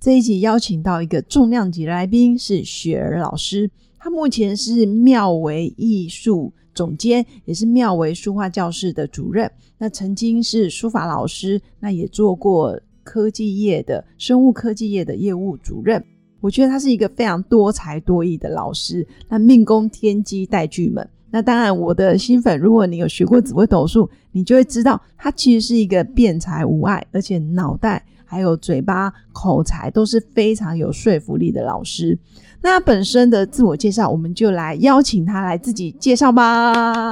这一集邀请到一个重量级来宾，是雪儿老师。他目前是妙维艺术总监，也是妙维书画教室的主任。那曾经是书法老师，那也做过科技业的生物科技业的业务主任。我觉得他是一个非常多才多艺的老师。那命宫天机带巨门。那当然，我的新粉，如果你有学过紫微斗数，你就会知道，他其实是一个辩才无碍，而且脑袋还有嘴巴口才都是非常有说服力的老师。那本身的自我介绍，我们就来邀请他来自己介绍吧。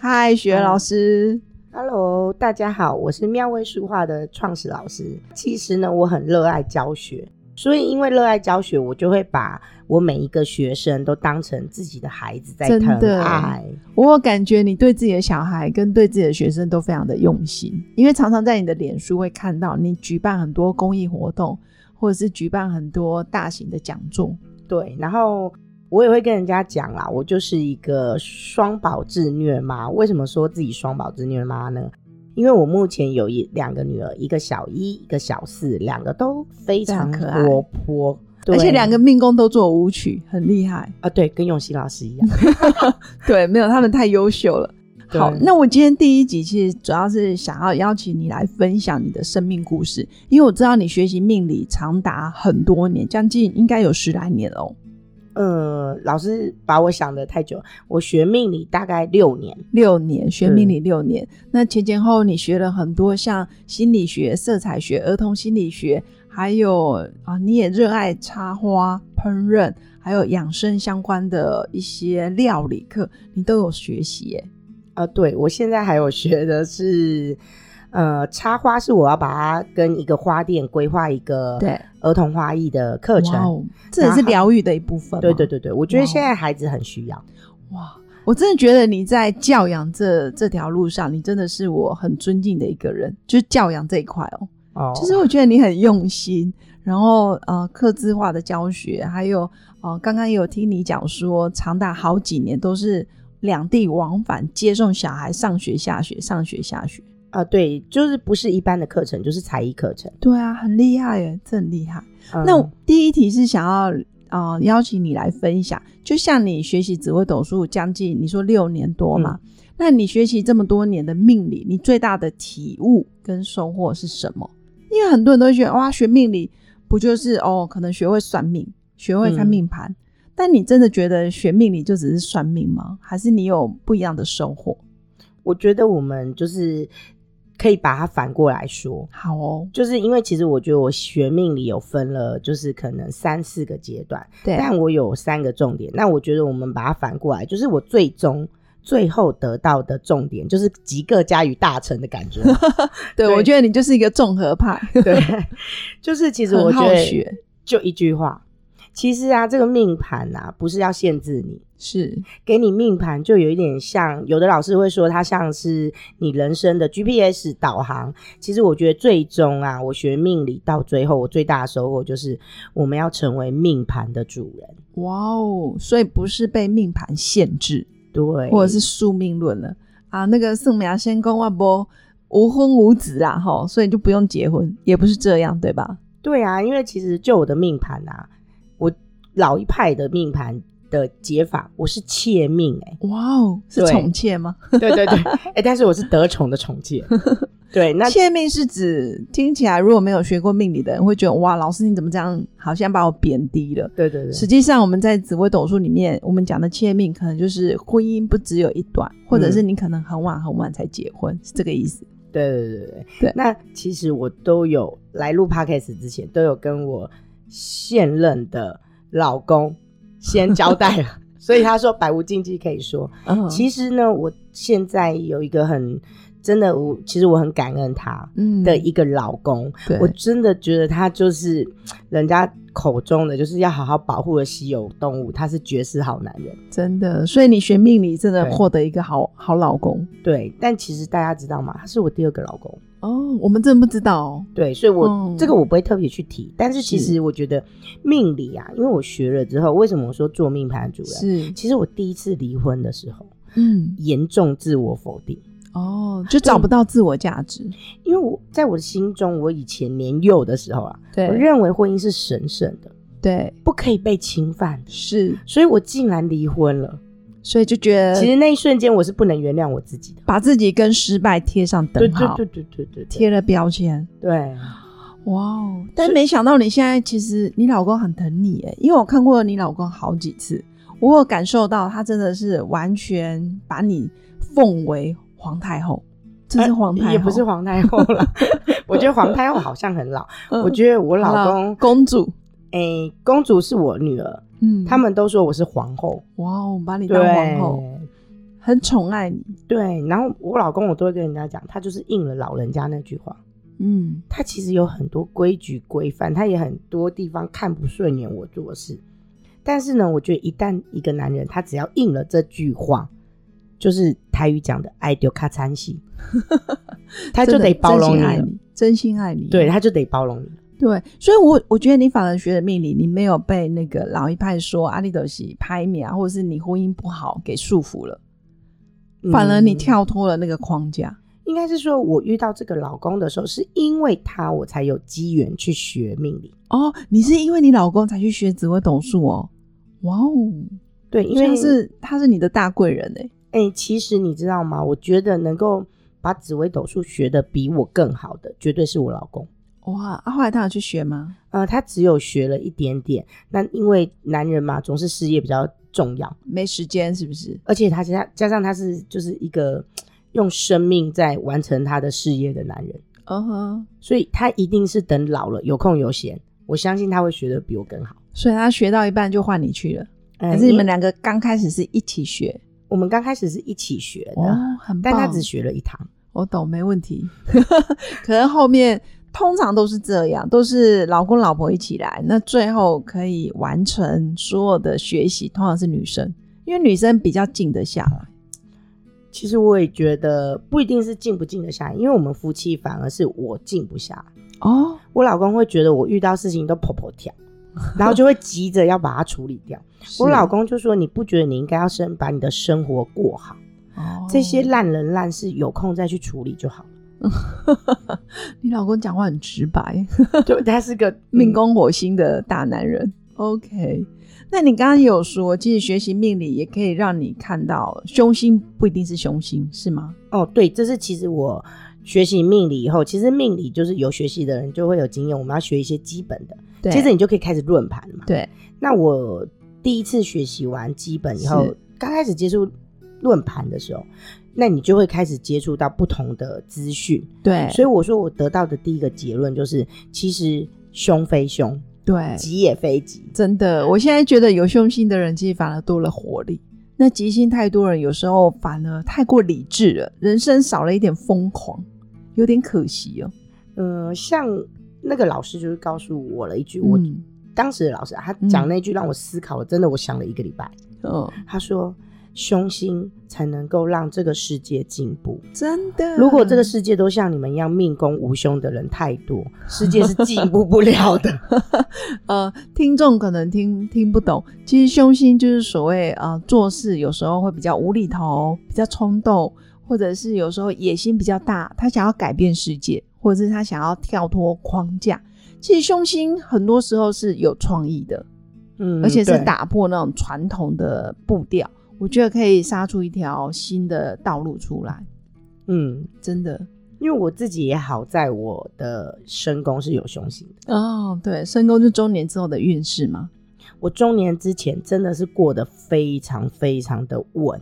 嗨，雪儿老师，Hello，大家好，我是妙味书画的创始老师。其实呢，我很热爱教学，所以因为热爱教学，我就会把我每一个学生都当成自己的孩子在疼爱。我感觉你对自己的小孩跟对自己的学生都非常的用心，因为常常在你的脸书会看到你举办很多公益活动，或者是举办很多大型的讲座。对，然后我也会跟人家讲啦，我就是一个双宝自虐妈。为什么说自己双宝自虐妈呢？因为我目前有一两个女儿，一个小一，一个小四，两个都非常活泼，而且两个命宫都做舞曲，很厉害啊！对，跟永熙老师一样。对，没有他们太优秀了。好，那我今天第一集其实主要是想要邀请你来分享你的生命故事，因为我知道你学习命理长达很多年，将近应该有十来年哦。呃，老师把我想的太久，我学命理大概六年，六年学命理六年，那前前后你学了很多，像心理学、色彩学、儿童心理学，还有啊，你也热爱插花、烹饪，还有养生相关的一些料理课，你都有学习耶。呃，对我现在还有学的是，呃，插花是我要把它跟一个花店规划一个对儿童花艺的课程，这也是疗愈的一部分。对对对对，我觉得现在孩子很需要。哇，我真的觉得你在教养这这条路上，你真的是我很尊敬的一个人，就是教养这一块哦。哦，其实我觉得你很用心，然后呃，刻字化的教学，还有呃，刚刚也有听你讲说，长达好几年都是。两地往返接送小孩上学下学上学下学啊，对，就是不是一般的课程，就是才艺课程。对啊，很厉害耶，这很厉害。那第一题是想要啊邀请你来分享，就像你学习紫微斗数将近你说六年多嘛，那你学习这么多年的命理，你最大的体悟跟收获是什么？因为很多人都觉得哇，学命理不就是哦，可能学会算命，学会看命盘。但你真的觉得学命理就只是算命吗？还是你有不一样的收获？我觉得我们就是可以把它反过来说。好哦，就是因为其实我觉得我学命理有分了，就是可能三四个阶段。对，但我有三个重点。那我觉得我们把它反过来，就是我最终最后得到的重点，就是集各家于大成的感觉。对，我觉得你就是一个综合派。对，就是其实我觉得就一句话。其实啊，这个命盘啊，不是要限制你，是给你命盘，就有一点像有的老师会说，它像是你人生的 GPS 导航。其实我觉得最终啊，我学命理到最后，我最大的收获就是我们要成为命盘的主人。哇哦，所以不是被命盘限制，对，或者是宿命论了啊。那个圣苗先公啊，不无婚无子啊，哈，所以就不用结婚，也不是这样，对吧？对啊，因为其实就我的命盘啊。我老一派的命盘的解法，我是妾命哎，哇哦，是宠妾吗？对对对，哎，但是我是得宠的宠妾。对，那妾命是指听起来如果没有学过命理的人会觉得哇，老师你怎么这样，好像把我贬低了。对对对，实际上我们在紫微斗数里面，我们讲的妾命可能就是婚姻不只有一段，或者是你可能很晚很晚才结婚，是这个意思。对对对对对，那其实我都有来录 podcast 之前都有跟我。现任的老公先交代了，所以他说百无禁忌可以说。其实呢，我现在有一个很真的，我其实我很感恩他嗯的一个老公，对我真的觉得他就是人家口中的就是要好好保护的稀有动物，他是绝世好男人。真的，所以你学命理真的获得一个好好老公对，但其实大家知道吗？他是我第二个老公。哦，我们真的不知道哦。对，所以我、嗯这个我不会特别去提，但是其实我觉得命理啊，因为我学了之后，为什么我说做命盘主任？是，其实我第一次离婚的时候，嗯，严重自我否定，哦，就找不到自我价值。因为我在我的心中，我以前年幼的时候啊，对我认为婚姻是神圣的，对，不可以被侵犯的，是，所以我竟然离婚了。所以就觉得其实那一瞬间，我是不能原谅我自己的。把自己跟失败贴上等号，对对对对对对贴了标签。对，哇哦！但没想到你现在其实你老公很疼你诶，因为我看过你老公好几次，我有感受到他真的是完全把你奉为皇太后，这是皇太后，呃也不是皇太后了。我觉得皇太后好像很老，嗯。我觉得我老公，公主，诶、公主是我女儿，嗯，他们都说我是皇后，哇哦，把你当皇后，很宠爱你，对。然后我老公我都会跟人家讲，他就是应了老人家那句话，嗯，他其实有很多规矩规范，他也很多地方看不顺眼我做事。但是呢，我觉得一旦一个男人他只要应了这句话，就是台语讲的“爱丢卡餐戏”，他就得包容你。真心爱你，对，他就得包容你了。对，所以我我觉得你反而学的命理，你没有被那个老一派说阿里斗西拍面啊，或者是你婚姻不好给束缚了，反而你嗯跳脱了那个框架。应该是说，我遇到这个老公的时候，是因为他我才有机缘去学命理。哦，你是因为你老公才去学紫微斗数哦？哇哦，对，因因为为是他是你的大贵人哎。哎、其实你知道吗？我觉得能够把紫微斗数学的比我更好的，绝对是我老公。哇，啊、后来他有去学吗？呃，他只有学了一点点。那因为男人嘛，总是事业比较重要，没时间是不是？而且他加加上他是就是一个用生命在完成他的事业的男人，嗯哼，所以他一定是等老了有空有闲，我相信他会学的比我更好。所以他学到一半就换你去了，呃还是你们因两个刚开始是一起学？我们刚开始是一起学的，哦，很棒。但他只学了一堂。我懂，没问题。可能后面通常都是这样，都是老公老婆一起来，那最后可以完成所有的学习，通常是女生，因为女生比较静得下来。其实我也觉得不一定是静不静得下来，因为我们夫妻反而是我静不下来，哦，我老公会觉得我遇到事情都跑跑跳，然后就会急着要把它处理掉。我老公就说：“你不觉得你应该要生把你的生活过好，哦这些烂人烂事有空再去处理就好了。你老公讲话很直白，” 就他是个命宫火星的大男人。OK，那你刚刚有说，其实学习命理也可以让你看到凶星不一定是凶星，是吗？哦，对，这是其实我学习命理以后，其实命理就是有学习的人就会有经验，我们要学一些基本的，对，接着你就可以开始论盘嘛。对，那我第一次学习完基本以后是，刚开始接触论盘的时候，那你就会开始接触到不同的资讯。对，所以我说我得到的第一个结论就是，其实凶非凶，对，吉也非吉。真的，我现在觉得有凶星的人，其实反而多了活力。那吉星太多人，有时候反而太过理智了，人生少了一点疯狂，有点可惜哦。嗯、像那个老师就是告诉我了一句，我嗯当时的老师啊他讲那句让我思考了，真的我想了一个礼拜。嗯，他说，凶心才能够让这个世界进步。真的，如果这个世界都像你们一样命宫无凶的人太多，世界是进步不了的。呃，听众可能听听不懂，其实凶心就是所谓呃做事有时候会比较无厘头，比较冲动，或者是有时候野心比较大，他想要改变世界，或者是他想要跳脱框架。其实凶星很多时候是有创意的，嗯，而且是打破那种传统的步调，我觉得可以杀出一条新的道路出来，嗯，真的。因为我自己也好在我的身宫是有凶星的，哦，对，身宫是中年之后的运势嘛，我中年之前真的是过得非常非常的稳。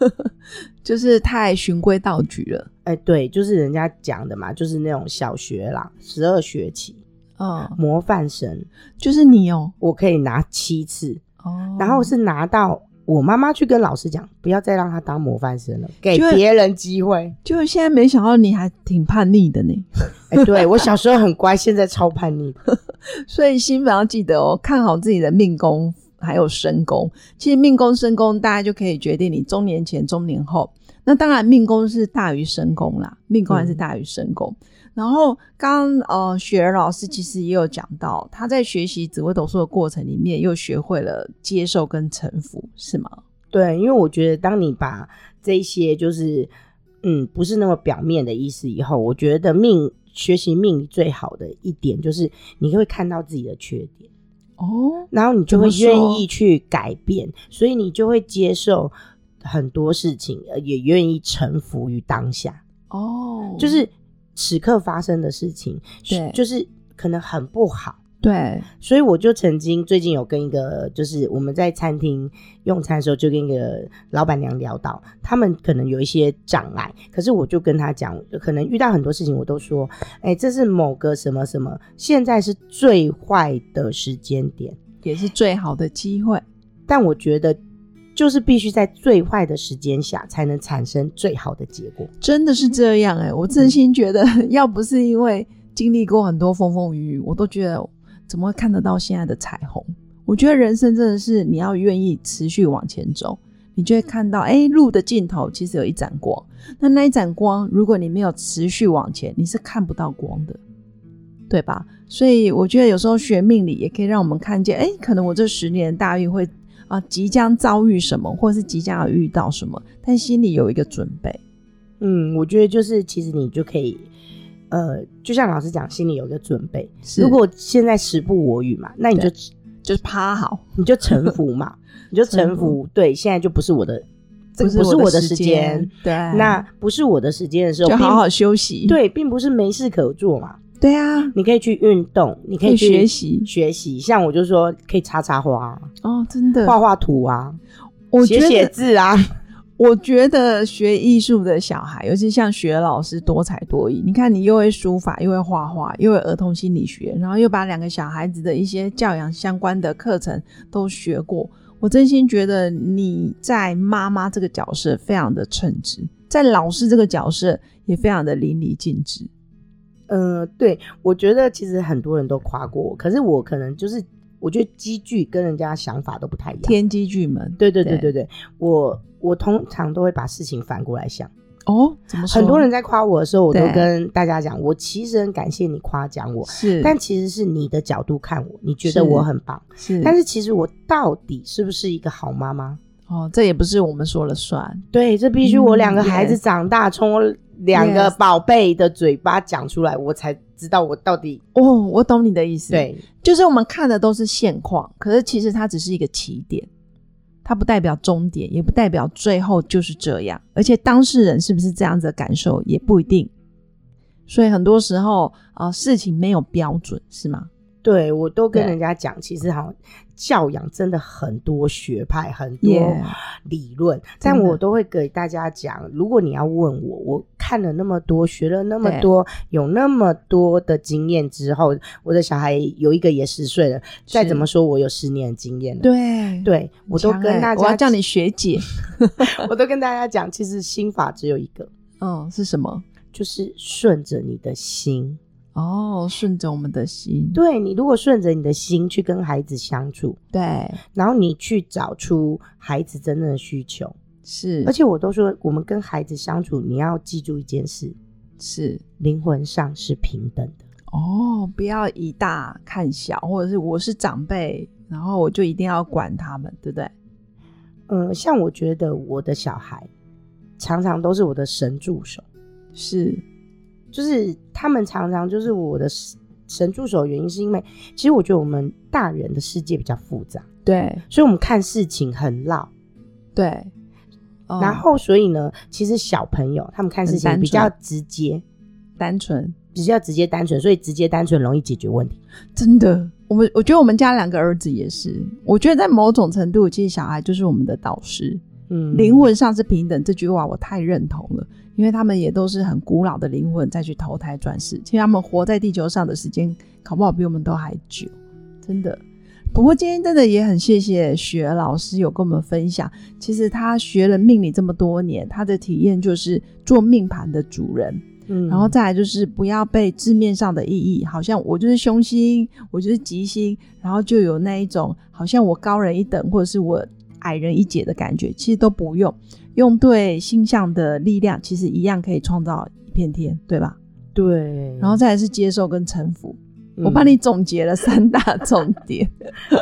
就是太循规蹈矩了。哎，对，就是人家讲的嘛，就是那种小学啦，十二学期嗯，模范生，就是你哦，我可以拿七次，哦，然后是拿到我妈妈去跟老师讲，不要再让他当模范生了，给别人机会。就是现在没想到你还挺叛逆的呢。哎、对我小时候很乖，现在超叛逆。所以新粉要记得哦，看好自己的命宫还有身宫。其实命宫、身宫大家就可以决定你中年前、中年后。那当然，命宫是大于身宫啦，命宫还是大于身宫。然后刚刚呃，雪儿老师其实也有讲到，他在学习紫微斗数的过程里面，又学会了接受跟臣服，是吗？对，因为我觉得当你把这些就是嗯不是那么表面的意思以后，我觉得命学习命理最好的一点就是你会看到自己的缺点。哦，然后你就会愿意去改变，所以你就会接受很多事情，呃也愿意臣服于当下。哦，就是此刻发生的事情，对就是可能很不好。对，所以我就曾经最近有跟一个，就是我们在餐厅用餐的时候，就跟一个老板娘聊到，他们可能有一些障碍，可是我就跟他讲，可能遇到很多事情，我都说，哎、这是某个什么什么，现在是最坏的时间点，也是最好的机会。但我觉得就是必须在最坏的时间下，才能产生最好的结果。真的是这样哎、我真心觉得，要不是因为经历过很多风风雨雨，我都觉得怎么会看得到现在的彩虹？我觉得人生真的是你要愿意持续往前走，你就会看到，哎、路的尽头其实有一盏光。那那一盏光，如果你没有持续往前，你是看不到光的，对吧？所以我觉得有时候学命理也可以让我们看见，哎、可能我这十年大运会啊、即将遭遇什么，或是即将要遇到什么，但心里有一个准备。嗯，我觉得就是其实你就可以，呃，就像老师讲，心里有一个准备。是如果现在时不我与嘛，那你就就是趴好，你就臣服嘛，你就臣服。对，现在就不是我的，这个不是我我的时时间。，对，那不是我的时间的时候，就好好休息。对，并不是没事可做嘛。对啊，你可以去运动，你可可以学习学习。像我就说，可以插插花、哦，真的，画画图啊，我觉写写，字啊。我觉得学艺术的小孩，尤其像学老师多才多艺。你看，你又会书法，又会画画，又会儿童心理学，然后又把两个小孩子的一些教养相关的课程都学过。我真心觉得你在妈妈这个角色非常的称职，在老师这个角色也非常的淋漓尽致。嗯、对，我觉得其实很多人都夸过我，可是我可能就是，我觉得积聚跟人家想法都不太一样。天机巨门，对对对对对对，我我通常都会把事情反过来想。哦，怎么说？很多人在夸我的时候，我都跟大家讲，我其实很感谢你夸奖我，是，但其实是你的角度看我，你觉得我很棒，是，但是其实我到底是不是一个好妈妈？哦，这也不是我们说了算。对，这必须我嗯两个孩子长大，从我两个宝贝的嘴巴讲出来，我才知道我到底哦，我懂你的意思。，对。就是我们看的都是现况，可是其实它只是一个起点，它不代表终点，也不代表最后就是这样。而且当事人是不是这样子的感受也不一定。所以很多时候啊、呃事情没有标准，是吗？对，我都跟人家讲，其实好像教养真的很多学派，很多理论但我都会给大家讲，如果你要问我，我看了那么多，学了那么多，有那么多的经验之后，我的小孩有一个也十岁了，再怎么说，我有十年的经验了。对，对，我都跟大家，我要叫你学姐。我都跟大家讲，其实心法只有一个，嗯，是什么？就是顺着你的心。哦，顺着我们的心。对你，如果顺着你的心去跟孩子相处，对，然后你去找出孩子真正的需求，是而且我都说，我们跟孩子相处，你要记住一件事：是。灵魂上是平等的。哦，不要以大看小，或者是我是长辈，然后我就一定要管他们，对不对？嗯，像我觉得我的小孩常常都是我的神助手，是，就是他们常常就是我的神神助手，原因是因为其实我觉得我们大人的世界比较复杂，对所以我们看事情很绕。对。哦。然后所以呢，其实小朋友他们看事情比较直接，单纯，比较直接单纯，所以直接单纯容易解决问题。真的，我们我觉得我们家两个儿子也是，我觉得在某种程度，其实小孩就是我们的导师，嗯，灵魂上是平等这句话，我太认同了，因为他们也都是很古老的灵魂再去投胎转世，其实他们活在地球上的时间，搞不好比我们都还久，真的。不过今天真的也很谢谢雪儿老师有跟我们分享，其实他学了命理这么多年，他的体验就是做命盘的主人。嗯然后再来就是不要被字面上的意义，好像我就是凶星，我就是吉星，然后就有那一种好像我高人一等或者是我矮人一截的感觉，其实都不用，用对星象的力量，其实一样可以创造一片天，对吧？对，然后再来是接受跟臣服，嗯我帮你总结了三大 重点，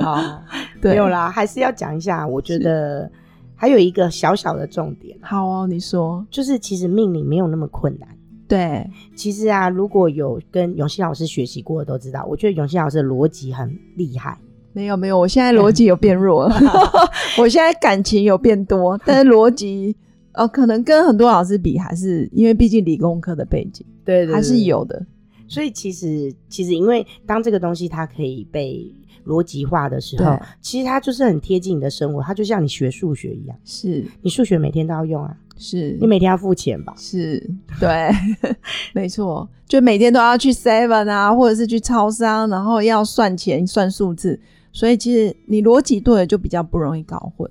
好，没有啦，还是要讲一下。我觉得还有一个小小的重点，好哦，你说，就是其实命理没有那么困难。对，其实啊，如果有跟永熙老师学习过的都知道，我觉得永熙老师的逻辑很厉害。没有没有，我现在逻辑 有变弱了，我现在感情有变多，但是逻辑呃，可能跟很多老师比，还是因为毕竟理工科的背景，对还是。有的。所以其实其实因为当这个东西它可以被逻辑化的时候，其实它就是很贴近你的生活，它就像你学数学一样，是你数学每天都要用啊，是，你每天要付钱吧？是，对，没错，就每天都要去 Seven 啊，或者是去超商，然后要算钱、算数字，所以其实你逻辑对了，就比较不容易搞混。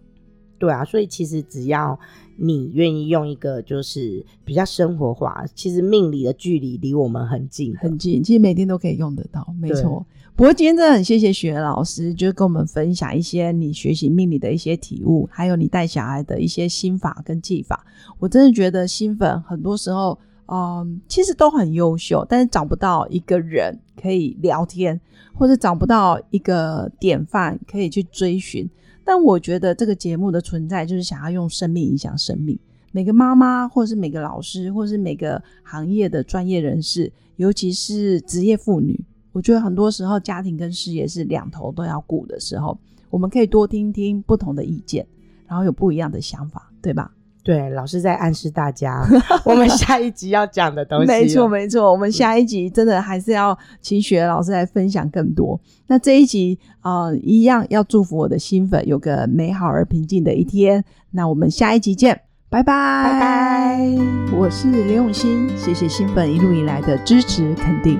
对啊，所以其实只要你愿意用一个就是比较生活化，其实命理的距离离我们很近，很近，其实每天都可以用得到，没对错。不过今天真的很谢谢雪儿老师，就是跟我们分享一些你学习命理的一些体悟，还有你带小孩的一些心法跟技法。我真的觉得新粉很多时候，嗯，其实都很优秀，但是找不到一个人可以聊天，或者找不到一个典范可以去追寻。但我觉得这个节目的存在，就是想要用生命影响生命。每个妈妈，或是每个老师，或是每个行业的专业人士，尤其是职业妇女，我觉得很多时候家庭跟事业是两头都要顾的时候，我们可以多听听不同的意见，然后有不一样的想法，对吧？对，老师在暗示大家，我们下一集要讲的东西了。没错，没错。我们下一集真的还是要请雪老师来分享更多。那这一集啊、呃一样要祝福我的新粉有个美好而平静的一天。那我们下一集见，拜拜，拜拜。我是刘永新，谢谢新粉一路以来的支持肯定。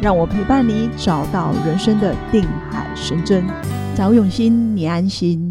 让我陪伴你找到人生的定海神针。找永心，你安心。